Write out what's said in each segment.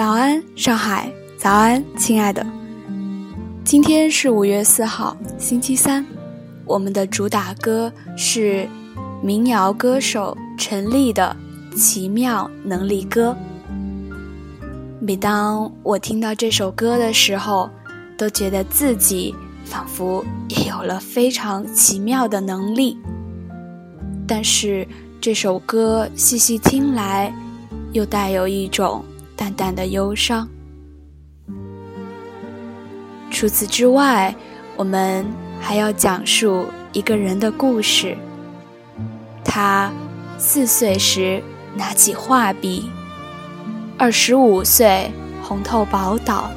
早安，上海！早安，亲爱的。今天是五月四号，星期三。我们的主打歌是民谣歌手陈粒的《奇妙能力歌》。每当我听到这首歌的时候，都觉得自己仿佛也有了非常奇妙的能力。但是这首歌细细听来，又带有一种淡淡的忧伤。除此之外，我们还要讲述一个人的故事。他四岁时拿起画笔。二十五岁红透宝岛，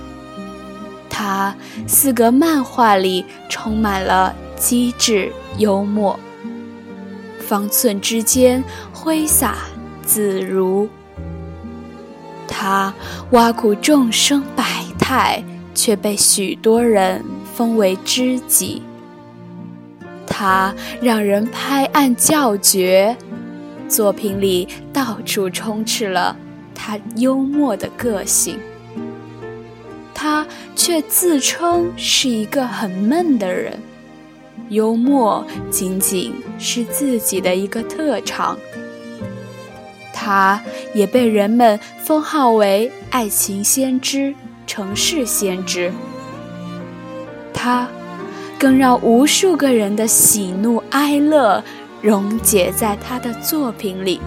他四格漫画里充满了机智幽默，方寸之间挥洒自如。他挖苦众生百态，却被许多人封为知己。他让人拍案叫绝，作品里到处充斥了。他幽默的个性，他却自称是一个很闷的人，幽默仅仅是自己的一个特长。他也被人们封号为爱情先知、城市先知。他更让无数个人的喜怒哀乐溶解在他的作品里。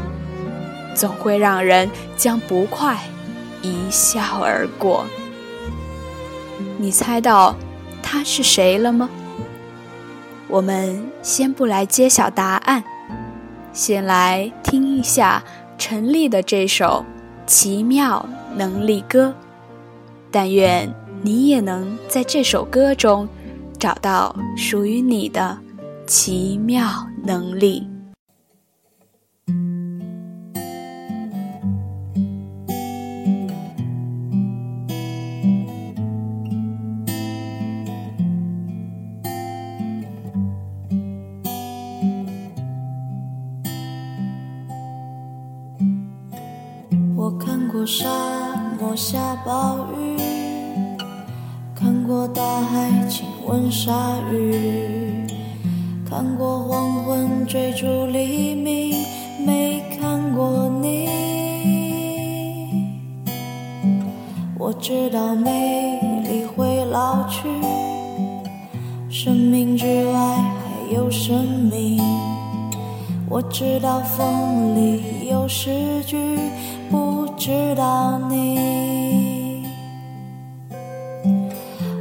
总会让人将不快一笑而过。你猜到他是谁了吗？我们先不来揭晓答案，先来听一下陈粒的这首《奇妙能力歌》。但愿你也能在这首歌中找到属于你的奇妙能力。我知道美丽会老去，生命之外还有生命。我知道风里有诗句。不知道你，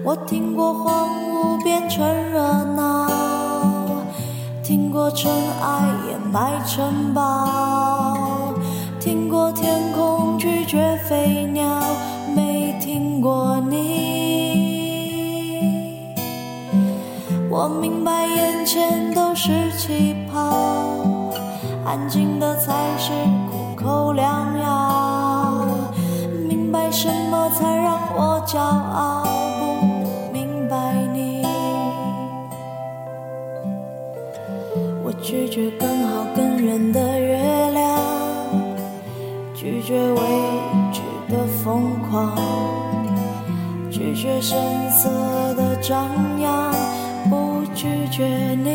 我听过荒芜变成热闹，听过尘埃掩埋城堡，听过天空过你。我明白眼前都是气泡，安静的才是苦口良药。明白什么才让我骄傲？拒绝声色的张扬，不拒绝你。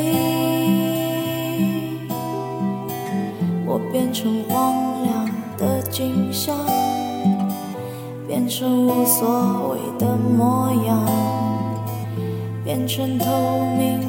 我变成荒凉的景象。变成无所谓的模样，变成透明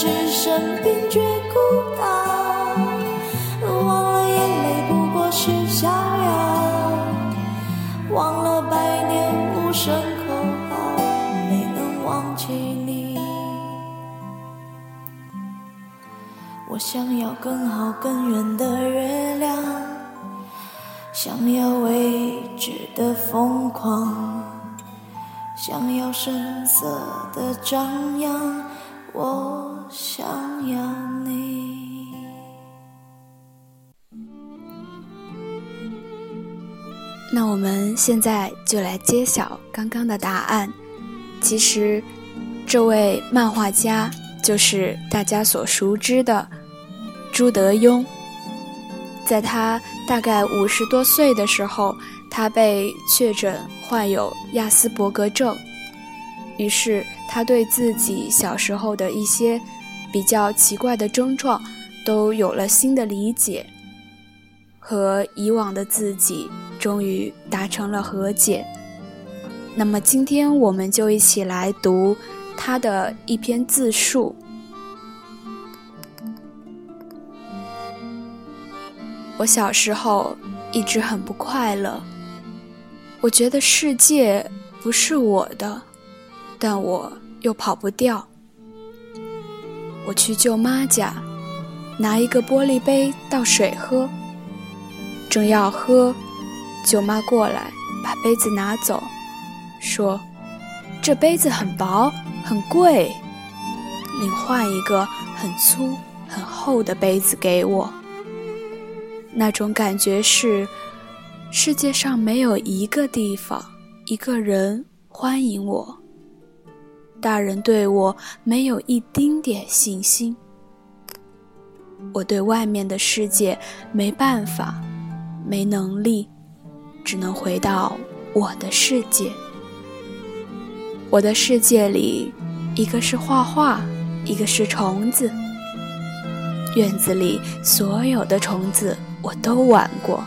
只剩冰绝孤岛，忘了眼泪不过是逍遥，忘了百年无声口号，没能忘记你。我想要更好更远的月亮，想要未知的疯狂，想要声色的张扬，我想要你。那我们现在就来揭晓刚刚的答案。其实，这位漫画家就是大家所熟知的朱德庸。在他大概五十多岁的时候，他被确诊患有亚斯伯格症，于是他对自己小时候的一些比较奇怪的症状都有了新的理解，和以往的自己终于达成了和解。那么今天我们就一起来读他的一篇自述。我小时候一直很不快乐，我觉得世界不是我的，但我又跑不掉。我去舅妈家，拿一个玻璃杯倒水喝，正要喝，舅妈过来把杯子拿走，说：“这杯子很薄，很贵，另换一个很粗、很厚的杯子给我。”那种感觉是，世界上没有一个地方、一个人欢迎我。大人对我没有一丁点信心，我对外面的世界没办法、没能力，只能回到我的世界。我的世界里，一个是画画，一个是虫子。院子里所有的虫子。我都玩过，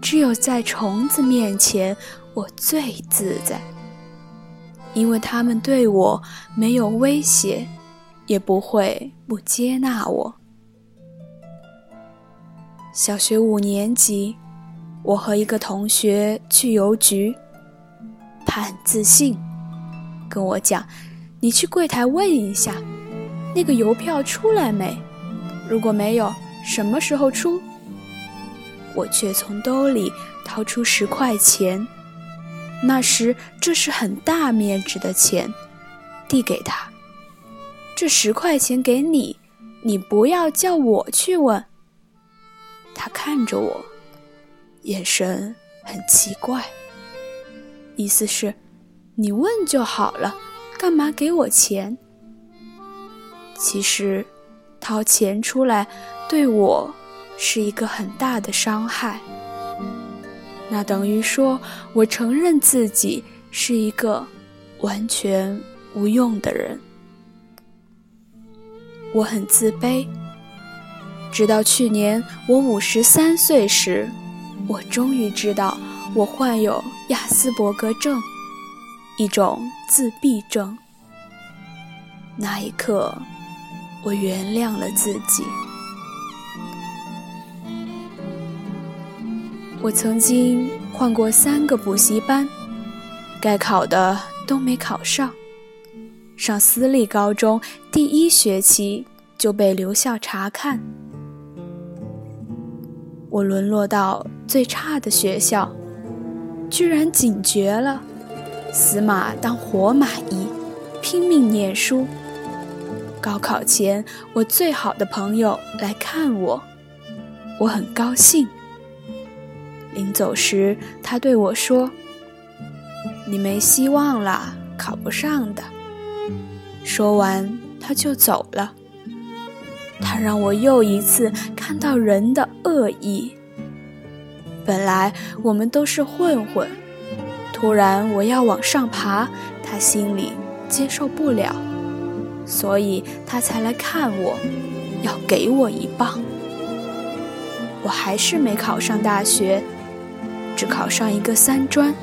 只有在虫子面前，我最自在，因为他们对我没有威胁，也不会不接纳我。小学五年级，我和一个同学去邮局，他很自信，跟我讲：“你去柜台问一下，那个邮票出来没？如果没有，什么时候出？”我却从兜里掏出十块钱，那时这是很大面值的钱，递给他。这十块钱给你，你不要叫我去问。他看着我，眼神很奇怪，意思是，你问就好了，干嘛给我钱？其实，掏钱出来对我。是一个很大的伤害。那等于说我承认自己是一个完全无用的人。我很自卑。直到去年我五十三岁时，我终于知道我患有亚斯伯格症，一种自闭症。那一刻，我原谅了自己。我曾经换过三个补习班，该考的都没考上。上私立高中第一学期就被留校察看。我沦落到最差的学校，居然警觉了，死马当活马医，拼命念书。高考前，我最好的朋友来看我，我很高兴。临走时，他对我说：“你没希望了，考不上的。”说完，他就走了。他让我又一次看到人的恶意。本来我们都是混混，突然我要往上爬，他心里接受不了，所以他才来看我，要给我一棒。我还是没考上大学，只考上一个三专。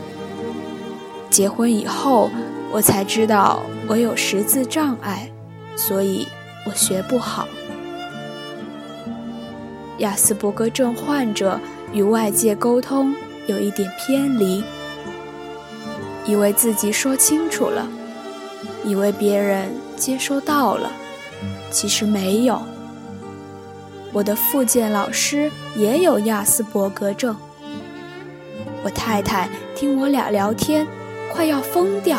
结婚以后，我才知道我有识字障碍，所以我学不好。亚斯伯格症患者与外界沟通有一点偏离，以为自己说清楚了，以为别人接收到了，其实没有。我的复健老师也有亚斯伯格症。我太太听我俩聊天，快要疯掉。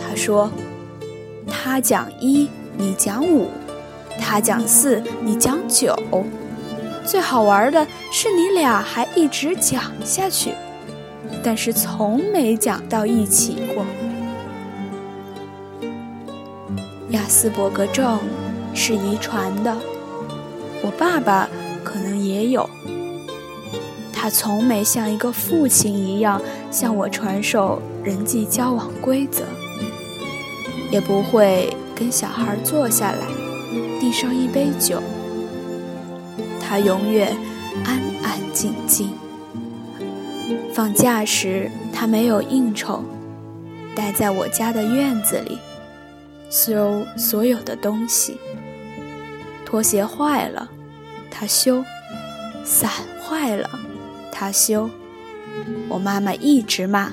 她说：“他讲一，你讲五；他讲四，你讲九。最好玩的是你俩还一直讲下去，但是从没讲到一起过。”亚斯伯格症是遗传的。我爸爸可能也有，他从没像一个父亲一样向我传授人际交往规则，也不会跟小孩坐下来递上一杯酒。他永远安安静静。放假时，他没有应酬，待在我家的院子里，收所有的东西。拖鞋坏了，他修；伞坏了，他修。我妈妈一直骂，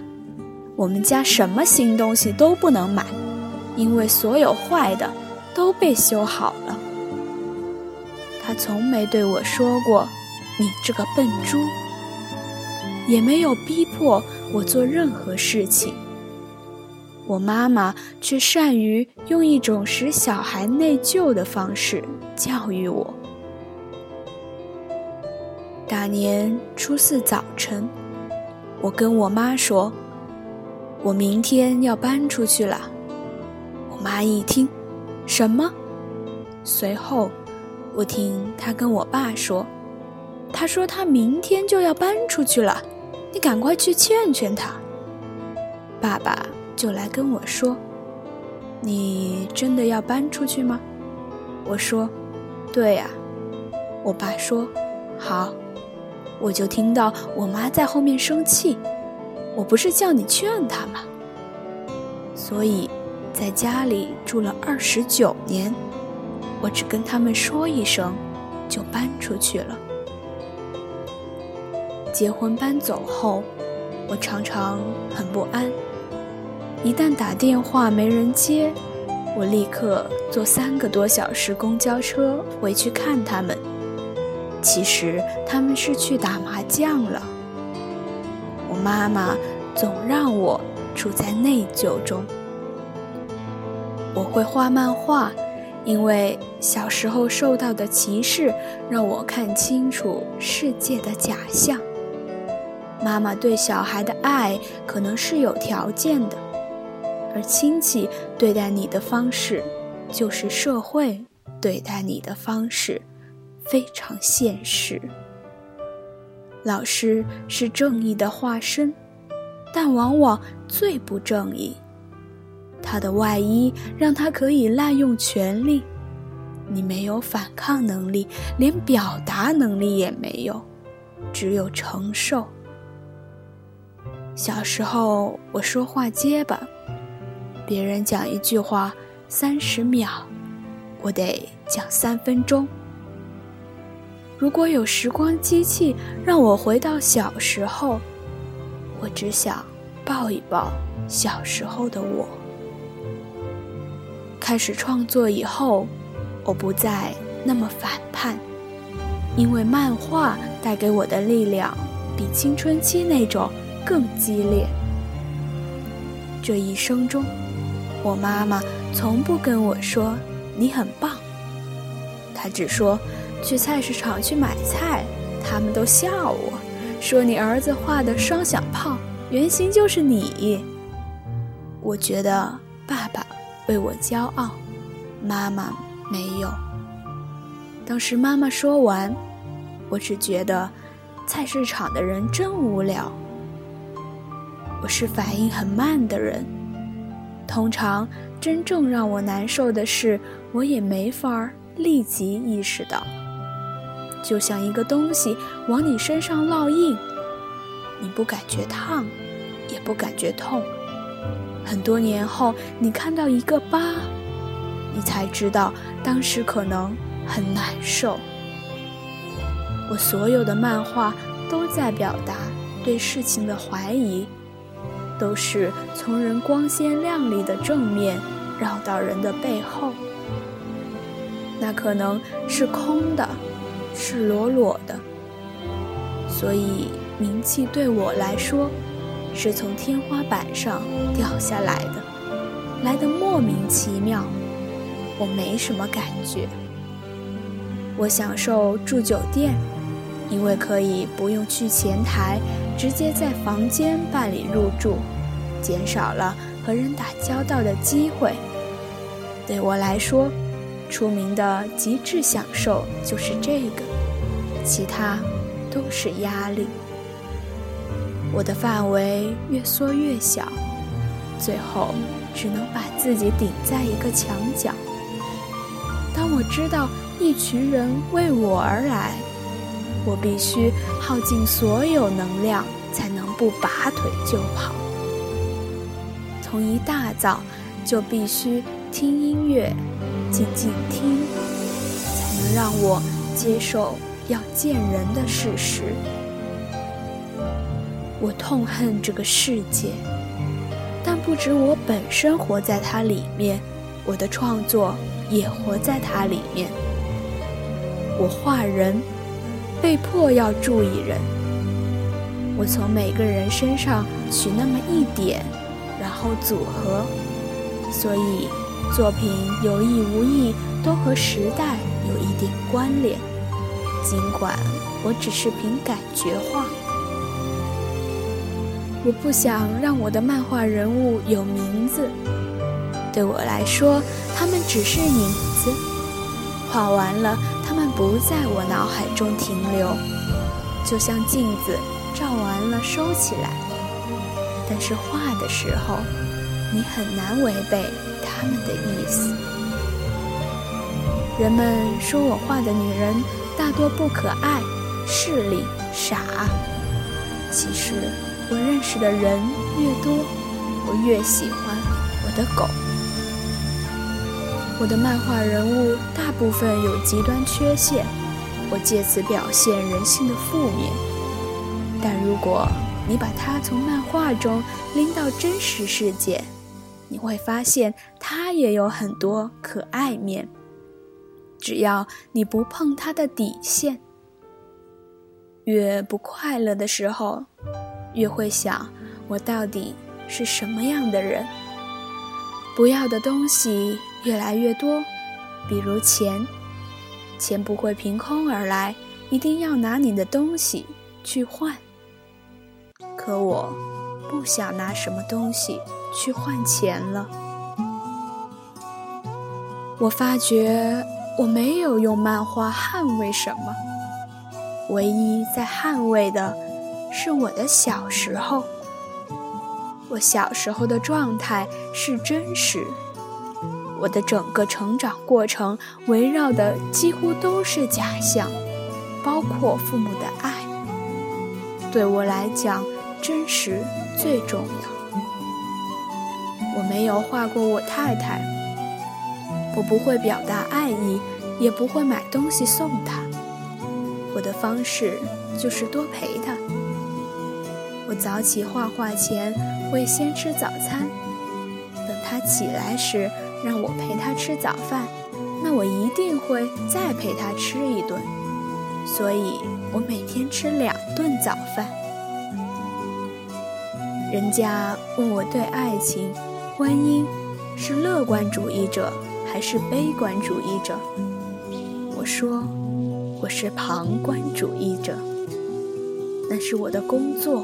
我们家什么新东西都不能买，因为所有坏的都被修好了。他从没对我说过“你这个笨猪”，也没有逼迫我做任何事情。我妈妈却善于用一种使小孩内疚的方式教育我。大年初四早晨，我跟我妈说：“我明天要搬出去了。”我妈一听，什么？随后，我听她跟我爸说：“他说他明天就要搬出去了，你赶快去劝劝他。”爸爸。就来跟我说：“你真的要搬出去吗？”我说：“对呀。”我爸说：“好。”我就听到我妈在后面生气：“我不是叫你劝他吗？”所以，在家里住了二十九年，我只跟他们说一声，就搬出去了。结婚搬走后，我常常很不安。一旦打电话没人接，我立刻坐三个多小时公交车回去看他们。其实他们是去打麻将了。我妈妈总让我处在内疚中。我会画漫画，因为小时候受到的歧视让我看清楚世界的假象。妈妈对小孩的爱可能是有条件的。而亲戚对待你的方式，就是社会对待你的方式，非常现实。老师是正义的化身，但往往最不正义。他的外衣让他可以滥用权力，你没有反抗能力，连表达能力也没有，只有承受。小时候我说话结巴。别人讲一句话三十秒，我得讲三分钟。如果有时光机器让我回到小时候，我只想抱一抱小时候的我。开始创作以后，我不再那么反叛，因为漫画带给我的力量比青春期那种更激烈。这一生中。我妈妈从不跟我说你很棒，她只说去菜市场去买菜，他们都笑我，说你儿子画的双响炮原型就是你。我觉得爸爸为我骄傲，妈妈没有。当时妈妈说完，我只觉得菜市场的人真无聊。我是反应很慢的人。通常，真正让我难受的事，我也没法立即意识到。就像一个东西往你身上烙印，你不感觉烫，也不感觉痛。很多年后，你看到一个疤，你才知道当时可能很难受。我所有的漫画都在表达对事情的怀疑，都是从人光鲜亮丽的正面绕到人的背后。那可能是空的，是裸裸的。所以名气对我来说，是从天花板上掉下来的，来的莫名其妙。我没什么感觉。我享受住酒店。因为可以不用去前台，直接在房间办理入住，减少了和人打交道的机会。对我来说，出名的极致享受就是这个，其他都是压力。我的范围越缩越小，最后只能把自己顶在一个墙角。当我知道一群人为我而来。我必须耗尽所有能量，才能不拔腿就跑。从一大早就必须听音乐，静静听，才能让我接受要见人的事实。我痛恨这个世界，但不止我本身活在它里面，我的创作也活在它里面。我画人。被迫要注意人，我从每个人身上取那么一点，然后组合，所以作品有意无意都和时代有一点关联。尽管我只是凭感觉画，我不想让我的漫画人物有名字，对我来说，他们只是影子。画完了。他们不在我脑海中停留，就像镜子照完了收起来。但是画的时候，你很难违背他们的意思。人们说我画的女人大多不可爱、势利、傻。其实我认识的人越多，我越喜欢我的狗。我的漫画人物大部分有极端缺陷，我借此表现人性的负面。但如果你把它从漫画中拎到真实世界，你会发现它也有很多可爱面。只要你不碰它的底线，越不快乐的时候，越会想我到底是什么样的人。不要的东西。越来越多，比如钱，钱不会凭空而来，一定要拿你的东西去换。可我不想拿什么东西去换钱了。我发觉我没有用漫画捍卫什么，唯一在捍卫的是我的小时候。我小时候的状态是真实。我的整个成长过程围绕的几乎都是假象，包括父母的爱。对我来讲，真实最重要。我没有画过我太太，我不会表达爱意，也不会买东西送他。我的方式就是多陪他。我早起画画前会先吃早餐，等他起来时。让我陪他吃早饭，那我一定会再陪他吃一顿，所以我每天吃两顿早饭。人家问我对爱情、婚姻是乐观主义者还是悲观主义者，我说我是旁观主义者。那是我的工作，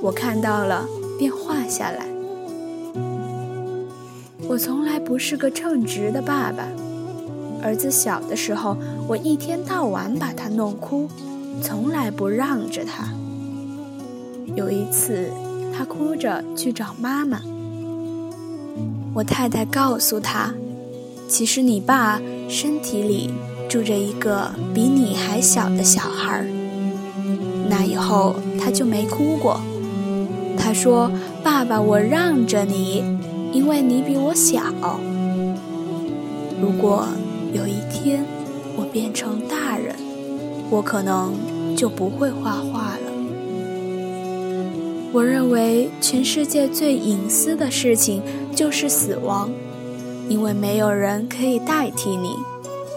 我看到了便画下来。我从来不是个称职的爸爸。儿子小的时候，我一天到晚把他弄哭，从来不让着他。有一次，他哭着去找妈妈，我太太告诉他：“其实你爸身体里住着一个比你还小的小孩儿。那以后他就没哭过。他说：“爸爸，我让着你，因为你比我小。如果有一天我变成大人，我可能就不会画画了。”我认为全世界最隐私的事情就是死亡，因为没有人可以代替你，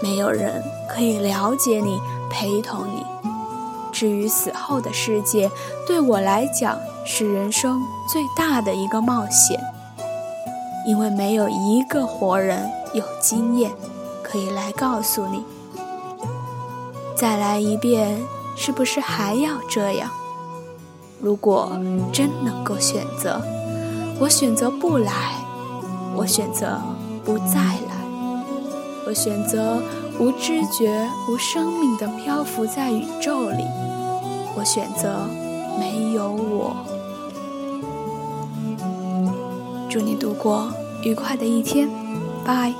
没有人可以了解你、陪同你。至于死后的世界，对我来讲是人生最大的一个冒险，因为没有一个活人有经验可以来告诉你。再来一遍，是不是还要这样？如果真能够选择，我选择不来，我选择不再来，我选择无知觉、无生命的漂浮在宇宙里，我选择没有我。祝你度过愉快的一天，拜。